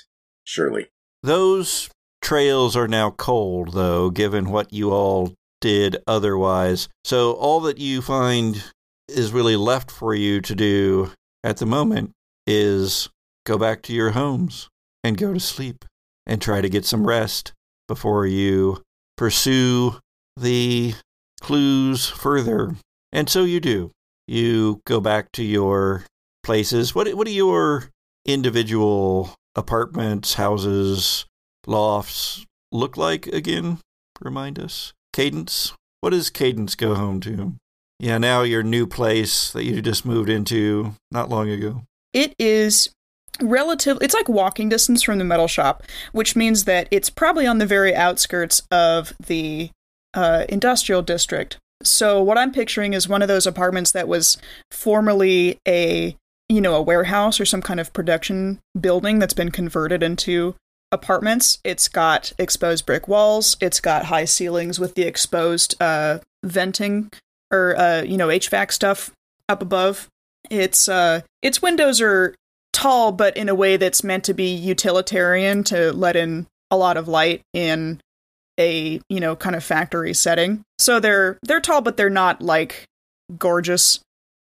Shirley. Those trails are now cold, though, given what you all did otherwise. So all that you find is really left for you to do at the moment is go back to your homes and go to sleep and try to get some rest before you pursue the clues further. And so you do. You go back to your places. What what are your individual apartments, houses, lofts look like again? Remind us. Cadence. What does Cadence go home to? Yeah, now your new place that you just moved into not long ago. It is relative it's like walking distance from the metal shop, which means that it's probably on the very outskirts of the uh, industrial district. So what I'm picturing is one of those apartments that was formerly a you know a warehouse or some kind of production building that's been converted into apartments. It's got exposed brick walls. It's got high ceilings with the exposed uh, venting or uh, you know HVAC stuff up above. It's uh, its windows are tall, but in a way that's meant to be utilitarian to let in a lot of light in a you know kind of factory setting. So they're they're tall, but they're not like gorgeous.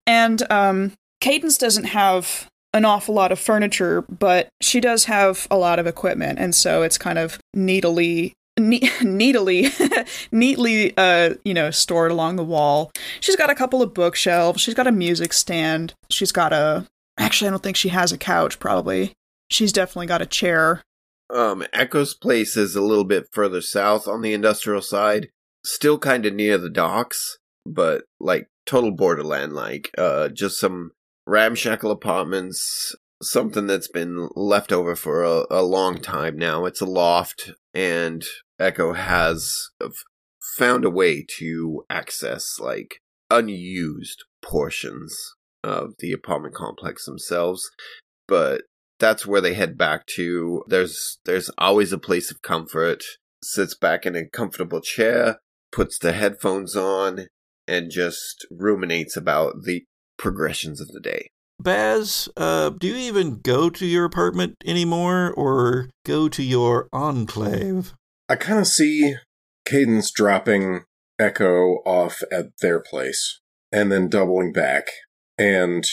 And um, Cadence doesn't have an awful lot of furniture, but she does have a lot of equipment, and so it's kind of neatly. Ne- *laughs* neatly *laughs* neatly uh you know stored along the wall she's got a couple of bookshelves she's got a music stand she's got a actually i don't think she has a couch probably she's definitely got a chair Um, Echo's place is a little bit further south on the industrial side, still kind of near the docks, but like total borderland like. Uh, just some ramshackle apartments, something that's been left over for a, a long time now. It's a loft, and Echo has found a way to access like unused portions of the apartment complex themselves, but that's where they head back to. There's there's always a place of comfort. Sits back in a comfortable chair, puts the headphones on, and just ruminates about the progressions of the day. Baz, uh, do you even go to your apartment anymore or go to your enclave? I kind of see Cadence dropping Echo off at their place and then doubling back. And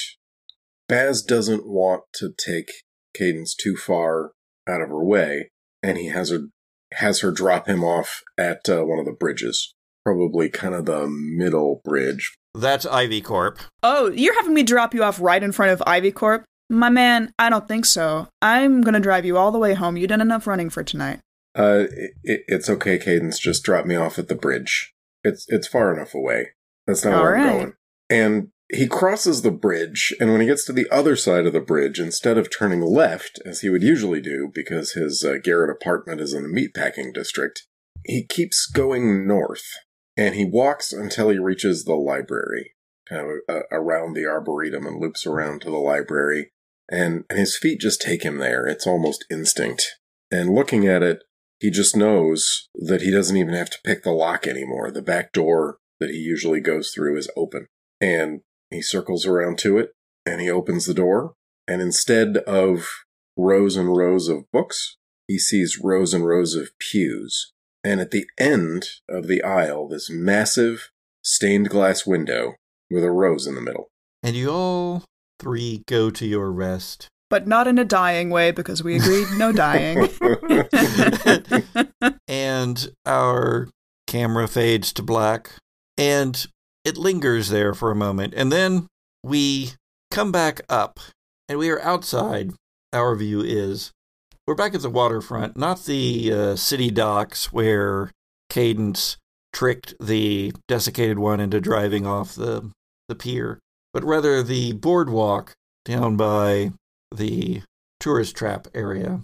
Baz doesn't want to take Cadence too far out of her way, and he has her has her drop him off at uh, one of the bridges, probably kind of the middle bridge. That's Ivy Corp. Oh, you're having me drop you off right in front of Ivy Corp? My man, I don't think so. I'm gonna drive you all the way home. You done enough running for tonight. Uh, it, it's okay, Cadence. Just drop me off at the bridge. It's it's far enough away. That's not All where I'm going. And he crosses the bridge, and when he gets to the other side of the bridge, instead of turning left as he would usually do, because his uh, garret apartment is in a meatpacking district, he keeps going north, and he walks until he reaches the library, kind of uh, around the arboretum, and loops around to the library, and, and his feet just take him there. It's almost instinct. And looking at it, he just knows that he doesn't even have to pick the lock anymore. The back door that he usually goes through is open. And he circles around to it and he opens the door. And instead of rows and rows of books, he sees rows and rows of pews. And at the end of the aisle, this massive stained glass window with a rose in the middle. And you all three go to your rest. But not in a dying way because we agreed no *laughs* dying. *laughs* and our camera fades to black and it lingers there for a moment and then we come back up and we are outside our view is we're back at the waterfront not the uh, city docks where cadence tricked the desiccated one into driving off the the pier but rather the boardwalk down by the tourist trap area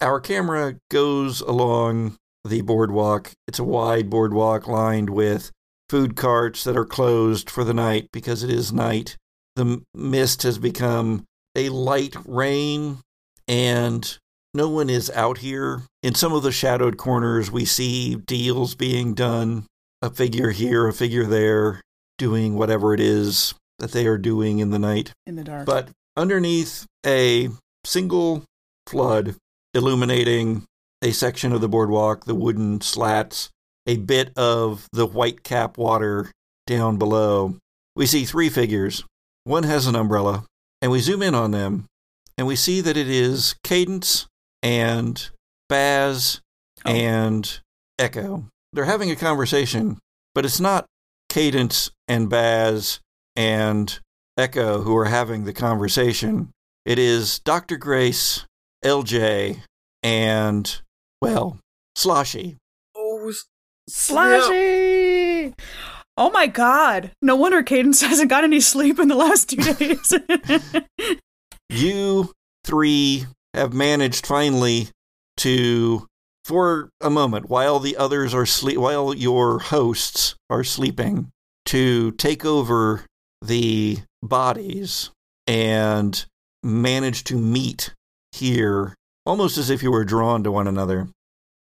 our camera goes along the boardwalk. It's a wide boardwalk lined with food carts that are closed for the night because it is night. The mist has become a light rain, and no one is out here. In some of the shadowed corners, we see deals being done a figure here, a figure there, doing whatever it is that they are doing in the night. In the dark. But underneath a single flood illuminating a section of the boardwalk, the wooden slats, a bit of the white cap water down below, we see three figures. One has an umbrella, and we zoom in on them, and we see that it is Cadence and Baz Oh. and Echo. They're having a conversation, but it's not Cadence and Baz and Echo who are having the conversation. It is Dr. Grace, LJ, and, well, Sloshy. Slashy! Oh my god. No wonder Cadence *laughs* hasn't got any sleep in the last two *laughs* days. *laughs* You three have managed finally to, for a moment, while the others are sleep, while your hosts are sleeping, to take over the bodies and manage to meet here, almost as if you were drawn to one another.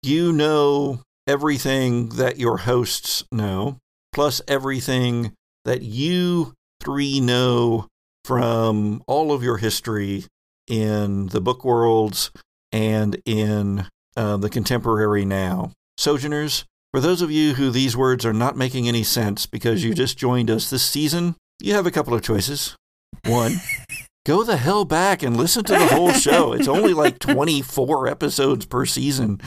You know everything that your hosts know, plus everything that you three know from all of your history in the book worlds and in uh, the contemporary now. Sojourners, for those of you who these words are not making any sense because you just joined us this season, you have a couple of choices. One, *laughs* go the hell back and listen to the whole show. It's only like 24 episodes per season.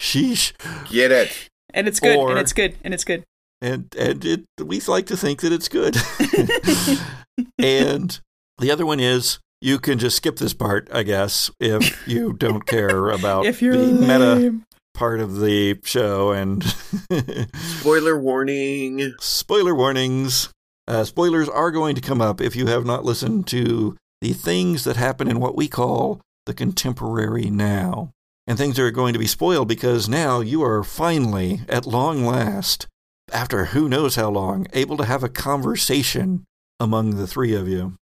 Sheesh. get it. and it's good, Or- and it's good, and it's good. and and it we like to think that it's good. *laughs* and the other one is you can just skip this part, I guess, if you don't care about if you're the meta part of the show. And *laughs* Spoiler warning. spoiler warnings. Uh, spoilers are going to come up if you have not listened to the things that happen in what we call the contemporary now. And things are going to be spoiled because now you are finally, at long last, after who knows how long, able to have a conversation among the three of you.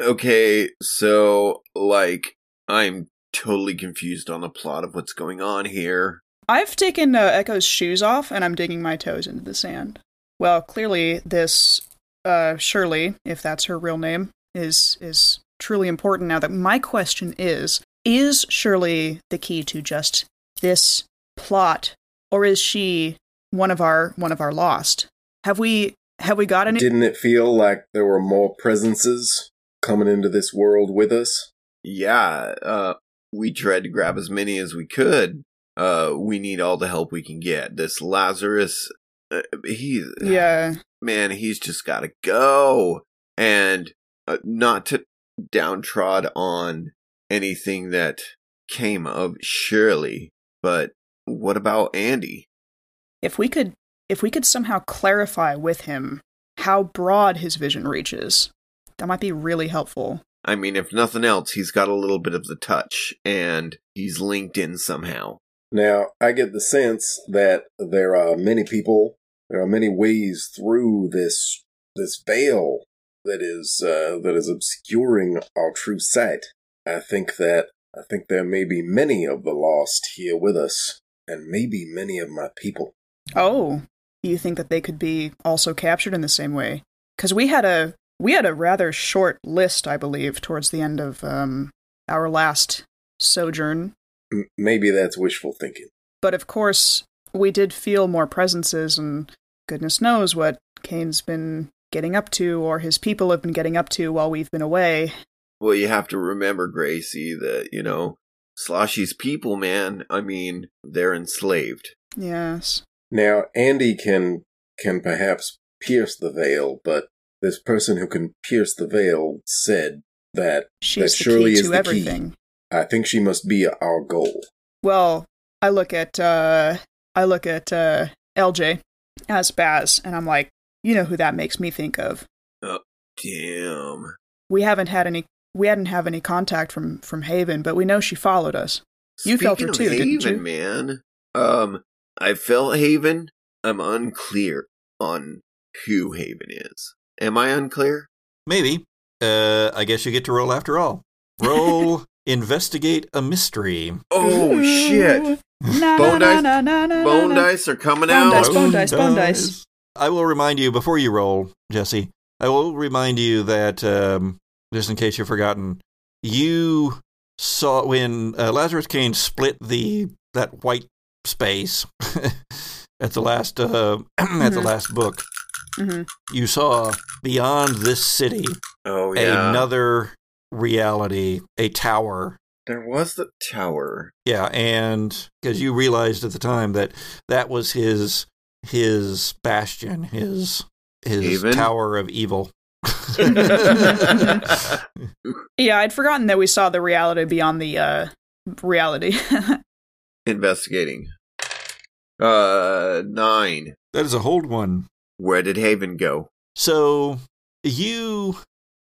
Okay, so like I'm totally confused on the plot of what's going on here. I've taken uh, Echo's shoes off and I'm digging my toes into the sand. Well, clearly this uh, Shirley, if that's her real name, is is truly important now. That my question is: Is Shirley the key to just this plot, or is she one of our one of our lost? Have we have we got any? Didn't it feel like there were more presences coming into this world with us? Yeah, uh we tried to grab as many as we could. Uh we need all the help we can get. This Lazarus uh, he yeah, man, he's just got to go. And uh, not to downtrod on anything that came of Shirley, but what about Andy? if we could if we could somehow clarify with him how broad his vision reaches, that might be really helpful. I mean, if nothing else, he's got a little bit of the touch and he's linked in somehow. Now, I get the sense that there are many people, there are many ways through this this veil that is uh, that is obscuring our true sight. I think that I think there may be many of the lost here with us, and maybe many of my people. Oh, you think that they could be also captured in the same way? Because we had a we had a rather short list, I believe, towards the end of um, our last sojourn. M- maybe that's wishful thinking. But of course, we did feel more presences, and goodness knows what Kane's been getting up to, or his people have been getting up to while we've been away. Well, you have to remember, Gracie, that, you know, Sloshy's people, man, I mean, they're enslaved. Yes. Now, Andy can can perhaps pierce the veil, but this person who can pierce the veil said that She's That the surely key is to the key. everything. I think she must be our goal. Well, I look at uh I look at uh LJ as Baz and I'm like, you know who that makes me think of. Oh, damn. We haven't had any we hadn't have any contact from from Haven, but we know she followed us. You felt her Speaking too, of didn't Haven, you? man. Um, I felt Haven. I'm unclear on who Haven is. Am I unclear? Maybe. Uh, I guess you get to roll after all. Roll *laughs* investigate a mystery. Oh shit! Na, Bone na, dice- na, Bone dice are coming Bone out. dice, bone dice, bone dice. I will remind you before you roll, Jesse. I will remind you that um, just in case you've forgotten, you saw when uh, Lazarus Kane split the that white space *laughs* at the last uh, *clears throat* at the Mhm. last book. Mhm. You saw beyond this city Oh yeah. another reality, a tower There was the tower. Yeah, and because you realized at the time that that was his his bastion, his his Haven? tower of evil. *laughs* Yeah, I'd forgotten that we saw the reality beyond the uh, reality. *laughs* Investigating. Uh, nine. that is a hold one. Where did Haven go? So you,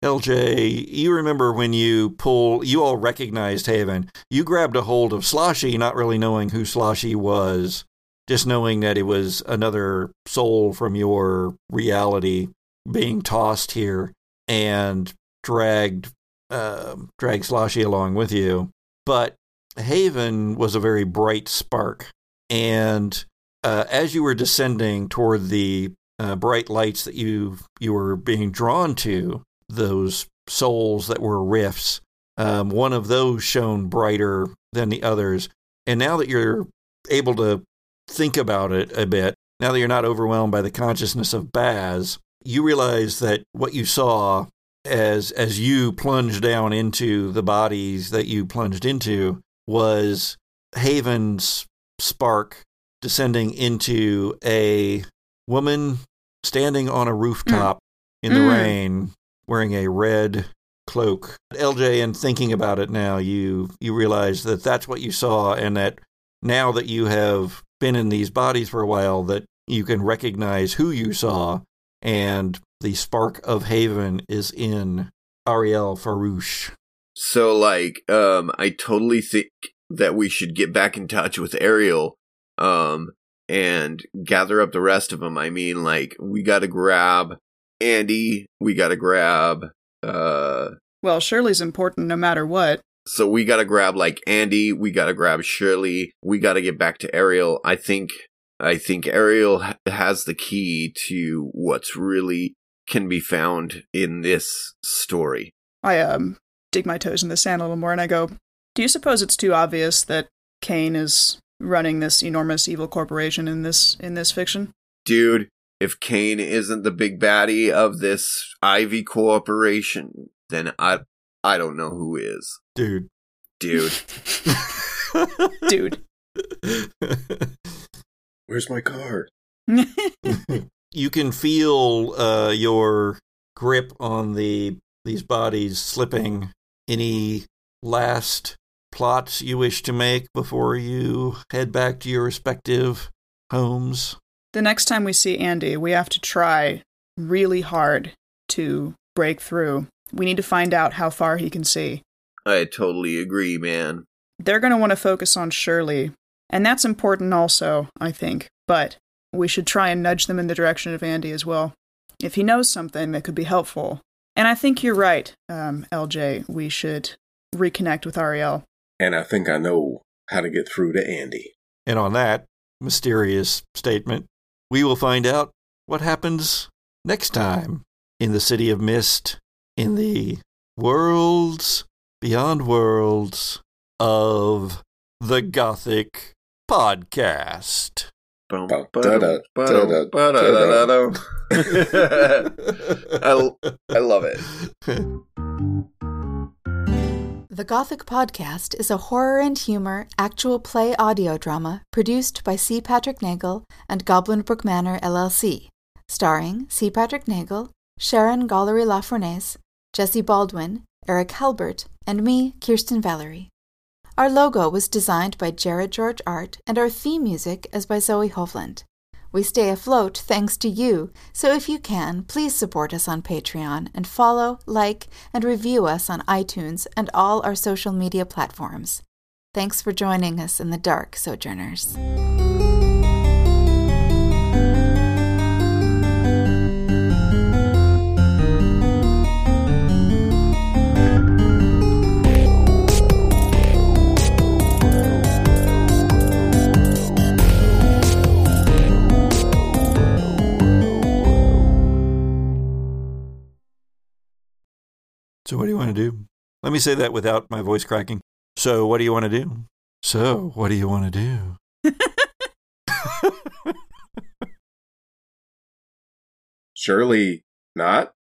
LJ, you remember when you pull, you all recognized Haven. You grabbed a hold of Sloshy, not really knowing who Sloshy was, just knowing that it was another soul from your reality being tossed here and dragged, uh, dragged Sloshy along with you. But Haven was a very bright spark, and uh, as you were descending toward the uh, bright lights that you you were being drawn to, those souls that were rifts. Um, one of those shone brighter than the others, and now that you're able to think about it a bit, now that you're not overwhelmed by the consciousness of Baz, you realize that what you saw as as you plunged down into the bodies that you plunged into was Haven's spark descending into a woman standing on a rooftop in the Mm. rain wearing a red cloak. LJ, in thinking about it now, you you realize that that's what you saw, and that now that you have been in these bodies for a while, that you can recognize who you saw, and the spark of Haven is in Ariel Farouche. So, like, um, I totally think that we should get back in touch with Ariel, um, and gather up the rest of them. I mean, like, we gotta grab Andy, we gotta grab, uh, well, Shirley's important no matter what. so we gotta grab, like, Andy, we gotta grab Shirley, we gotta get back to Ariel. I think, I think Ariel has the key to what's really can be found in this story. I um dig my toes in the sand a little more and I go, Do you suppose it's too obvious that Kane is running this enormous evil corporation in this in this fiction? dude, if Kane isn't the big baddie of this Ivy Corporation, then I I don't know who is. Dude. Dude. *laughs* Dude. *laughs* Where's my car? *laughs* you can feel uh, your grip on the these bodies slipping. Any last plots you wish to make before you head back to your respective homes? the next time we see Andy, we have to try really hard to break through. We need to find out how far he can see. I totally agree, man. They're going to want to focus on Shirley, and that's important also, I think. But we should try and nudge them in the direction of Andy as well. If he knows something that could be helpful. And I think you're right, um, LJ. We should reconnect with Ariel. And I think I know how to get through to Andy. And on that mysterious statement, we will find out what happens next time in the City of Mist, in the worlds beyond worlds of the Gothic Podcast. *laughs* I, I love it. The Gothic Podcast is a horror and humor actual play audio drama produced by C. Patrick Neagle and Goblin Brook Manor LLC, starring C. Patrick Neagle, Sharon Gollery LaFournese, Jesse Baldwin, Erik Halbert, and me, Kirsten Valerie. Our logo was designed by Jared George Art, and our theme music is by Zoe Hovland. We stay afloat thanks to you, so if you can, please support us on Patreon and follow, like, and review us on iTunes and all our social media platforms. Thanks for joining us in the dark, Sojourners. So, what do you want to do? Let me say that without my voice cracking. So, what do you want to do? So, what do you want to do? *laughs* Surely not.